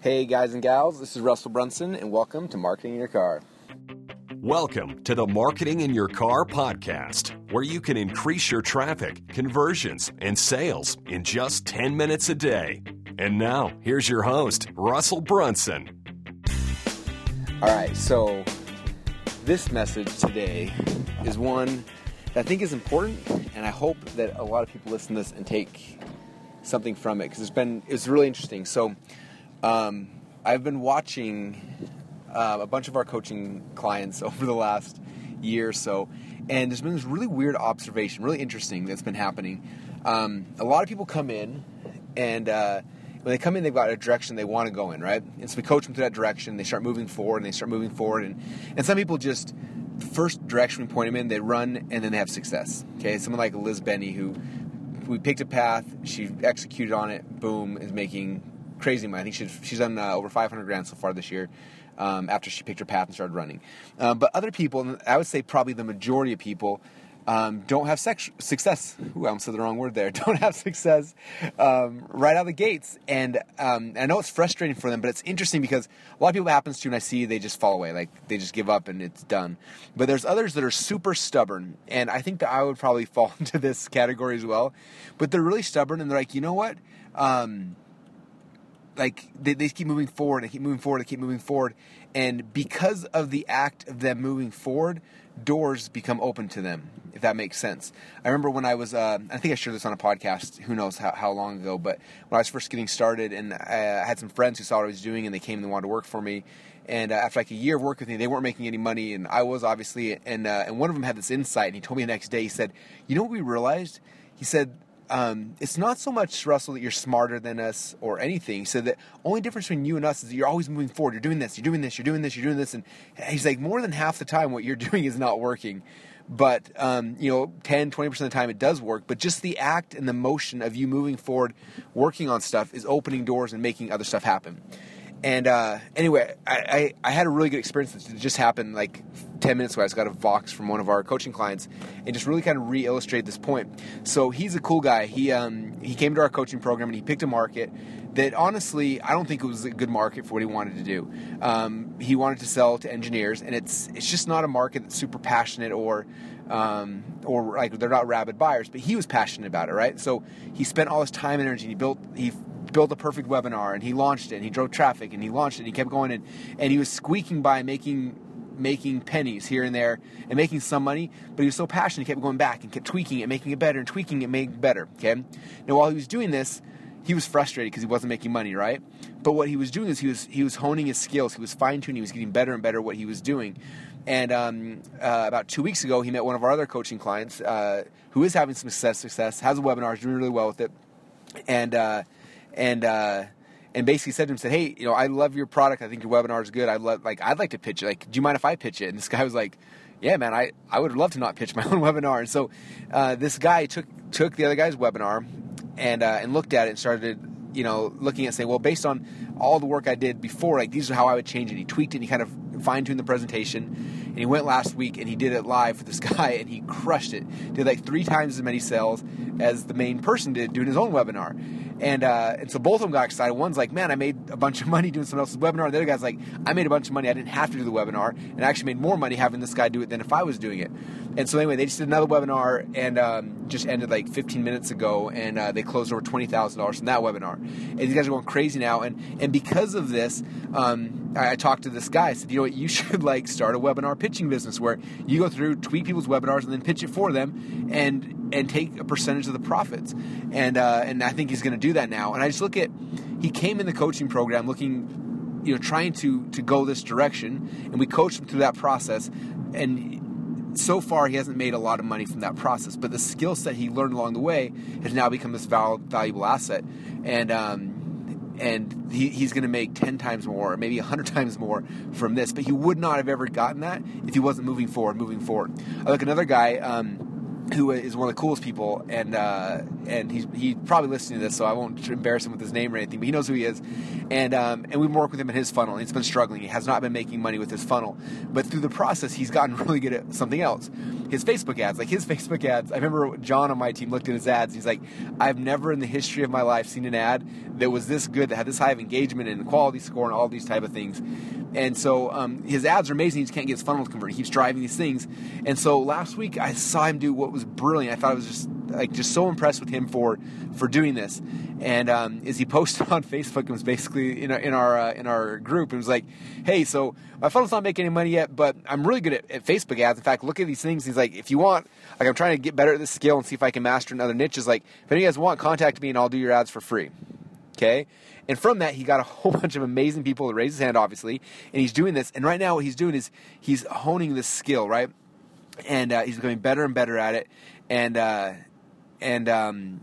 Hey, guys and gals, this is Russell Brunson, and welcome to Marketing Your Car. Welcome to the Marketing in Your Car podcast, where you can increase your traffic, conversions, and sales in just 10 minutes a day. And now, here's your host, Russell Brunson. All right, so this message today is one that I think is important, and I hope that a lot of people listen to this and take something from it because it's been it's really interesting. So, um, I've been watching uh, a bunch of our coaching clients over the last year or so, and there's been this really weird observation, really interesting that's been happening. Um, a lot of people come in, and uh, when they come in, they've got a direction they want to go in, right? And so we coach them through that direction. They start moving forward, and they start moving forward, and and some people just the first direction we point them in, they run, and then they have success. Okay, someone like Liz Benny who we picked a path, she executed on it, boom, is making crazy money. I think she's, she's done uh, over 500 grand so far this year um, after she picked her path and started running. Um, but other people, I would say probably the majority of people, um, don't have sex- success. Ooh, I almost said the wrong word there. Don't have success um, right out of the gates. And um, I know it's frustrating for them, but it's interesting because a lot of people happens to, and I see they just fall away, like they just give up and it's done. But there's others that are super stubborn, and I think that I would probably fall into this category as well. But they're really stubborn, and they're like, you know what? Um, like they, they keep moving forward and keep moving forward and keep moving forward and because of the act of them moving forward doors become open to them if that makes sense i remember when i was uh, i think i shared this on a podcast who knows how, how long ago but when i was first getting started and i had some friends who saw what i was doing and they came and they wanted to work for me and uh, after like a year of work with me, they weren't making any money, and I was obviously. And uh, and one of them had this insight, and he told me the next day. He said, "You know what we realized?" He said, um, it's not so much Russell that you're smarter than us or anything. So the only difference between you and us is that you're always moving forward. You're doing this. You're doing this. You're doing this. You're doing this. And he's like, more than half the time, what you're doing is not working. But um, you know, 10, 20 percent of the time, it does work. But just the act and the motion of you moving forward, working on stuff, is opening doors and making other stuff happen. And uh, anyway, I, I, I, had a really good experience that just happened like 10 minutes ago. I just got a Vox from one of our coaching clients and just really kind of re illustrate this point. So he's a cool guy. He, um, he came to our coaching program and he picked a market that honestly, I don't think it was a good market for what he wanted to do. Um, he wanted to sell to engineers, and it's, it's just not a market that's super passionate or um, or like they're not rabid buyers, but he was passionate about it, right? So he spent all his time and energy. And he built he built a perfect webinar and he launched it and he drove traffic and he launched it and he kept going and, and he was squeaking by making making pennies here and there and making some money, but he was so passionate he kept going back and kept tweaking it, making it better and tweaking it, making it better. Okay. Now while he was doing this, he was frustrated because he wasn't making money, right? But what he was doing is he was he was honing his skills, he was fine tuning, he was getting better and better at what he was doing. And um, uh, about two weeks ago, he met one of our other coaching clients uh, who is having some success, success, has a webinar, is doing really well with it, and uh, and uh, and basically said to him, said, "Hey, you know, I love your product. I think your webinar is good. I love like I'd like to pitch it. Like, do you mind if I pitch it?" And this guy was like, "Yeah, man, I, I would love to not pitch my own webinar." And so uh, this guy took took the other guy's webinar and uh, and looked at it and started you know looking at saying, well, based on all the work I did before, like these are how I would change it. He tweaked it. and He kind of fine tuned the presentation, and he went last week and he did it live for this guy, and he crushed it. Did like three times as many sales as the main person did doing his own webinar. And uh, and so both of them got excited. One's like, man, I made a bunch of money doing someone else's webinar. And The other guy's like, I made a bunch of money. I didn't have to do the webinar, and I actually made more money having this guy do it than if I was doing it. And so anyway, they just did another webinar and um, just ended like 15 minutes ago, and uh, they closed over twenty thousand dollars from that webinar. And these guys are going crazy now. And and because of this, um, I, I talked to this guy. I said, you know what, you should like start a webinar pitching business where you go through, tweet people's webinars, and then pitch it for them, and and take a percentage of the profits. And uh, and I think he's going to do that now. And I just look at he came in the coaching program looking, you know, trying to to go this direction, and we coached him through that process. And so far, he hasn't made a lot of money from that process, but the skill set he learned along the way has now become this val- valuable asset. And um, and he, he's going to make 10 times more, maybe 100 times more from this. But he would not have ever gotten that if he wasn't moving forward, moving forward. I look another guy. Um, who is one of the coolest people, and uh, and he's he's probably listening to this, so I won't embarrass him with his name or anything, but he knows who he is, and um, and we work with him in his funnel. And he's been struggling; he has not been making money with his funnel, but through the process, he's gotten really good at something else. His Facebook ads, like his Facebook ads. I remember John on my team looked at his ads. He's like, I've never in the history of my life seen an ad that was this good, that had this high of engagement and quality score and all these type of things. And so um, his ads are amazing. He just can't get his funnels converted. He keeps driving these things. And so last week I saw him do what was brilliant. I thought it was just like just so impressed with him for for doing this. And um, as he posted on Facebook, it was basically in our in our, uh, in our group. It was like, "Hey, so my funnel's not making any money yet, but I'm really good at, at Facebook ads. In fact, look at these things." He's like, "If you want, like, I'm trying to get better at this skill and see if I can master in other niches. Like, if any of you guys want, contact me and I'll do your ads for free." Okay. And from that, he got a whole bunch of amazing people to raise his hand, obviously. And he's doing this. And right now, what he's doing is he's honing this skill, right? And uh, he's becoming better and better at it. And uh, and um,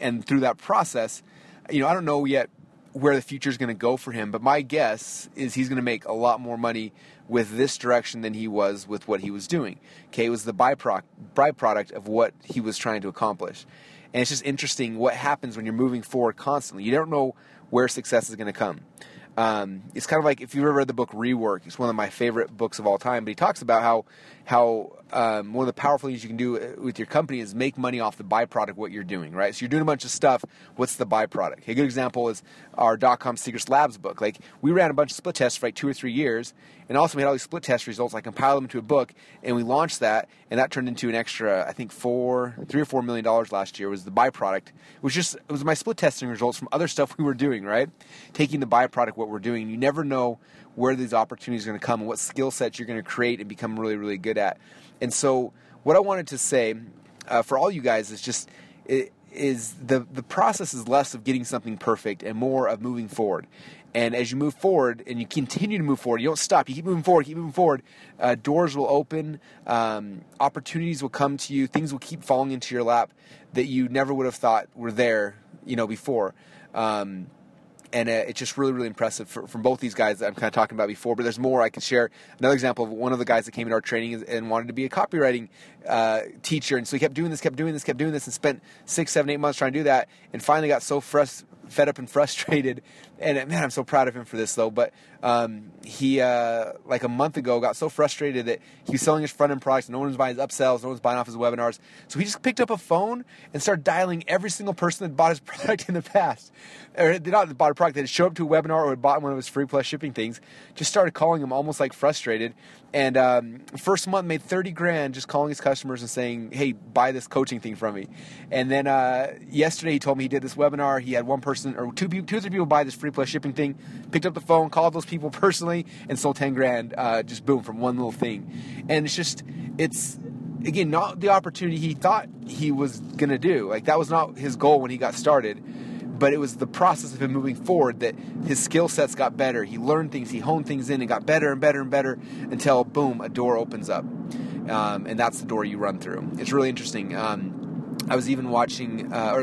and through that process, you know, I don't know yet where the future is going to go for him, but my guess is he's going to make a lot more money with this direction than he was with what he was doing. Okay, it was the byproduct of what he was trying to accomplish. And it's just interesting what happens when you're moving forward constantly. You don't know where success is going to come. Um, it's kind of like if you've ever read the book Rework. It's one of my favorite books of all time. But he talks about how how um, one of the powerful things you can do uh, with your company is make money off the byproduct of what you're doing, right? So you're doing a bunch of stuff. What's the byproduct? A good example is our dot-com secrets labs book. Like we ran a bunch of split tests for like two or three years, and also we had all these split test results. I compiled them into a book, and we launched that, and that turned into an extra, I think four, three or four million dollars last year. Was the byproduct, It was just it was my split testing results from other stuff we were doing, right? Taking the byproduct what we're doing. You never know where these opportunities are going to come and what skill sets you're going to create and become really, really good at. And so, what I wanted to say uh, for all you guys is just it, is the the process is less of getting something perfect and more of moving forward. And as you move forward and you continue to move forward, you don't stop. You keep moving forward, keep moving forward. Uh, doors will open, um, opportunities will come to you, things will keep falling into your lap that you never would have thought were there, you know, before. Um, and uh, it's just really, really impressive for, from both these guys that I'm kind of talking about before. But there's more I can share. Another example of one of the guys that came into our training and wanted to be a copywriting uh, teacher, and so he kept doing this, kept doing this, kept doing this, and spent six, seven, eight months trying to do that, and finally got so fed up and frustrated. And man, I'm so proud of him for this though. But um, he, uh, like a month ago, got so frustrated that he was selling his front end products, no one was buying his upsells, no one was buying off his webinars. So he just picked up a phone and started dialing every single person that bought his product in the past, or did not bought a product that had showed up to a webinar or had bought one of his free plus shipping things. Just started calling him almost like frustrated. And um, first month made 30 grand just calling his customers and saying, "Hey, buy this coaching thing from me." And then uh, yesterday he told me he did this webinar. He had one person or two, two or three people buy this free plus shipping thing. Picked up the phone, called those people personally, and sold 10 grand. Uh, just boom from one little thing. And it's just it's again not the opportunity he thought he was gonna do. Like that was not his goal when he got started but it was the process of him moving forward that his skill sets got better. He learned things, he honed things in, and got better and better and better until boom, a door opens up, um, and that's the door you run through. It's really interesting. Um, I was even watching, uh, or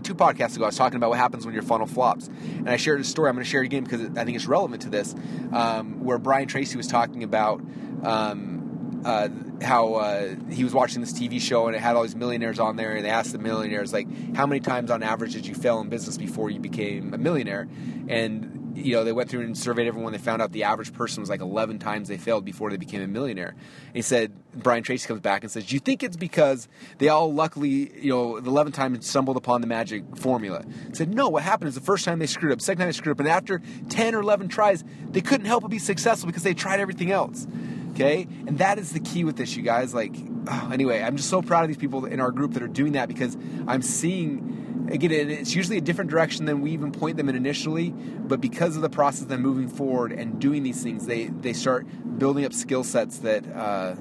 two podcasts ago, I was talking about what happens when your funnel flops. And I shared a story, I'm going to share it again because I think it's relevant to this, um, where Brian Tracy was talking about um, uh, how uh, he was watching this TV show and it had all these millionaires on there, and they asked the millionaires like, "How many times on average did you fail in business before you became a millionaire?" And you know, they went through and surveyed everyone. They found out the average person was like 11 times they failed before they became a millionaire. And he said, Brian Tracy comes back and says, Do you think it's because they all luckily, you know, the 11th time stumbled upon the magic formula? Said, No, what happened is the first time they screwed up, second time they screwed up, and after 10 or 11 tries, they couldn't help but be successful because they tried everything else. Okay? And that is the key with this, you guys. Like, oh, anyway, I'm just so proud of these people in our group that are doing that because I'm seeing, again, it's usually a different direction than we even point them in initially, but because of the process of them moving forward and doing these things, they, they start building up skill sets that, uh,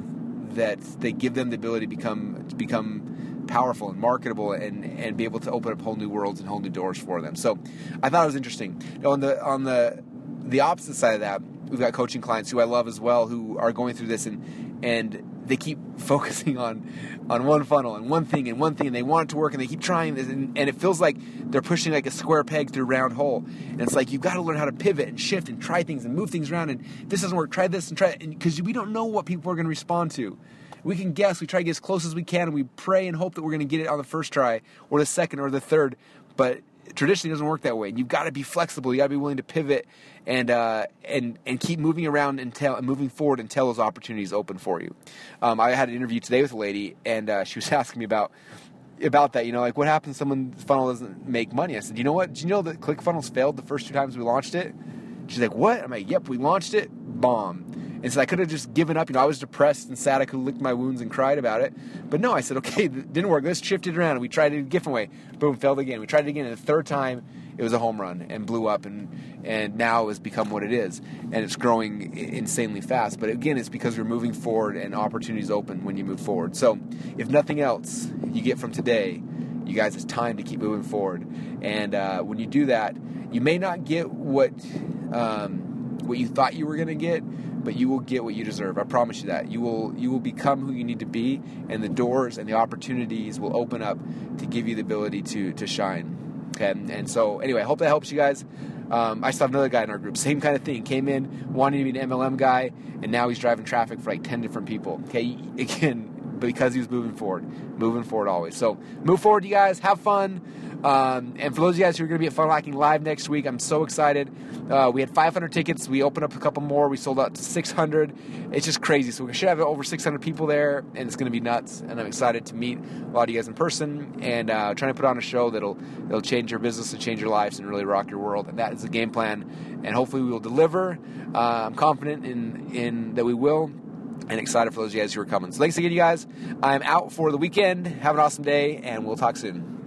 that they give them the ability to become, to become powerful and marketable and, and be able to open up whole new worlds and whole new doors for them. So I thought it was interesting. On the, on the, the opposite side of that, we've got coaching clients who I love as well who are going through this and and they keep focusing on on one funnel and one thing and one thing and they want it to work and they keep trying this and, and it feels like they're pushing like a square peg through a round hole and it's like you've got to learn how to pivot and shift and try things and move things around and this doesn't work try this and try because we don't know what people are going to respond to We can guess. We try to get as close as we can, and we pray and hope that we're going to get it on the first try or the second or the third. But traditionally, doesn't work that way. You've got to be flexible. You got to be willing to pivot and uh, and and keep moving around until and moving forward until those opportunities open for you. Um, I had an interview today with a lady, and uh, she was asking me about about that. You know, like what happens if someone's funnel doesn't make money? I said, you know what? Do you know that ClickFunnels failed the first two times we launched it? She's like, what? I'm like, yep, we launched it, bomb. And so I could have just given up. You know, I was depressed and sad. I could have licked my wounds and cried about it. But no, I said, okay, it didn't work. Let's shift it around. And we tried it a different way. Boom, failed again. We tried it again. And the third time, it was a home run and blew up. And, and now has become what it is. And it's growing insanely fast. But again, it's because we're moving forward and opportunities open when you move forward. So if nothing else you get from today, you guys, it's time to keep moving forward. And uh, when you do that, you may not get what um, what you thought you were going to get, but you will get what you deserve. I promise you that. You will you will become who you need to be, and the doors and the opportunities will open up to give you the ability to to shine. Okay, and so anyway, I hope that helps you guys. Um, I still have another guy in our group, same kind of thing. Came in wanting to be an MLM guy, and now he's driving traffic for like ten different people. Okay, again, because he was moving forward, moving forward always. So move forward, you guys. Have fun. Um, and for those of you guys who are going to be at Funnel Hacking Live next week, I'm so excited. Uh, we had 500 tickets. We opened up a couple more. We sold out to 600. It's just crazy. So we should have over 600 people there, and it's going to be nuts. And I'm excited to meet a lot of you guys in person and uh, trying to put on a show that'll that'll change your business and change your lives and really rock your world. And that is the game plan. And hopefully we will deliver. Uh, I'm confident in in that we will and excited for those of you guys who are coming. So thanks again, you guys. I'm out for the weekend. Have an awesome day, and we'll talk soon.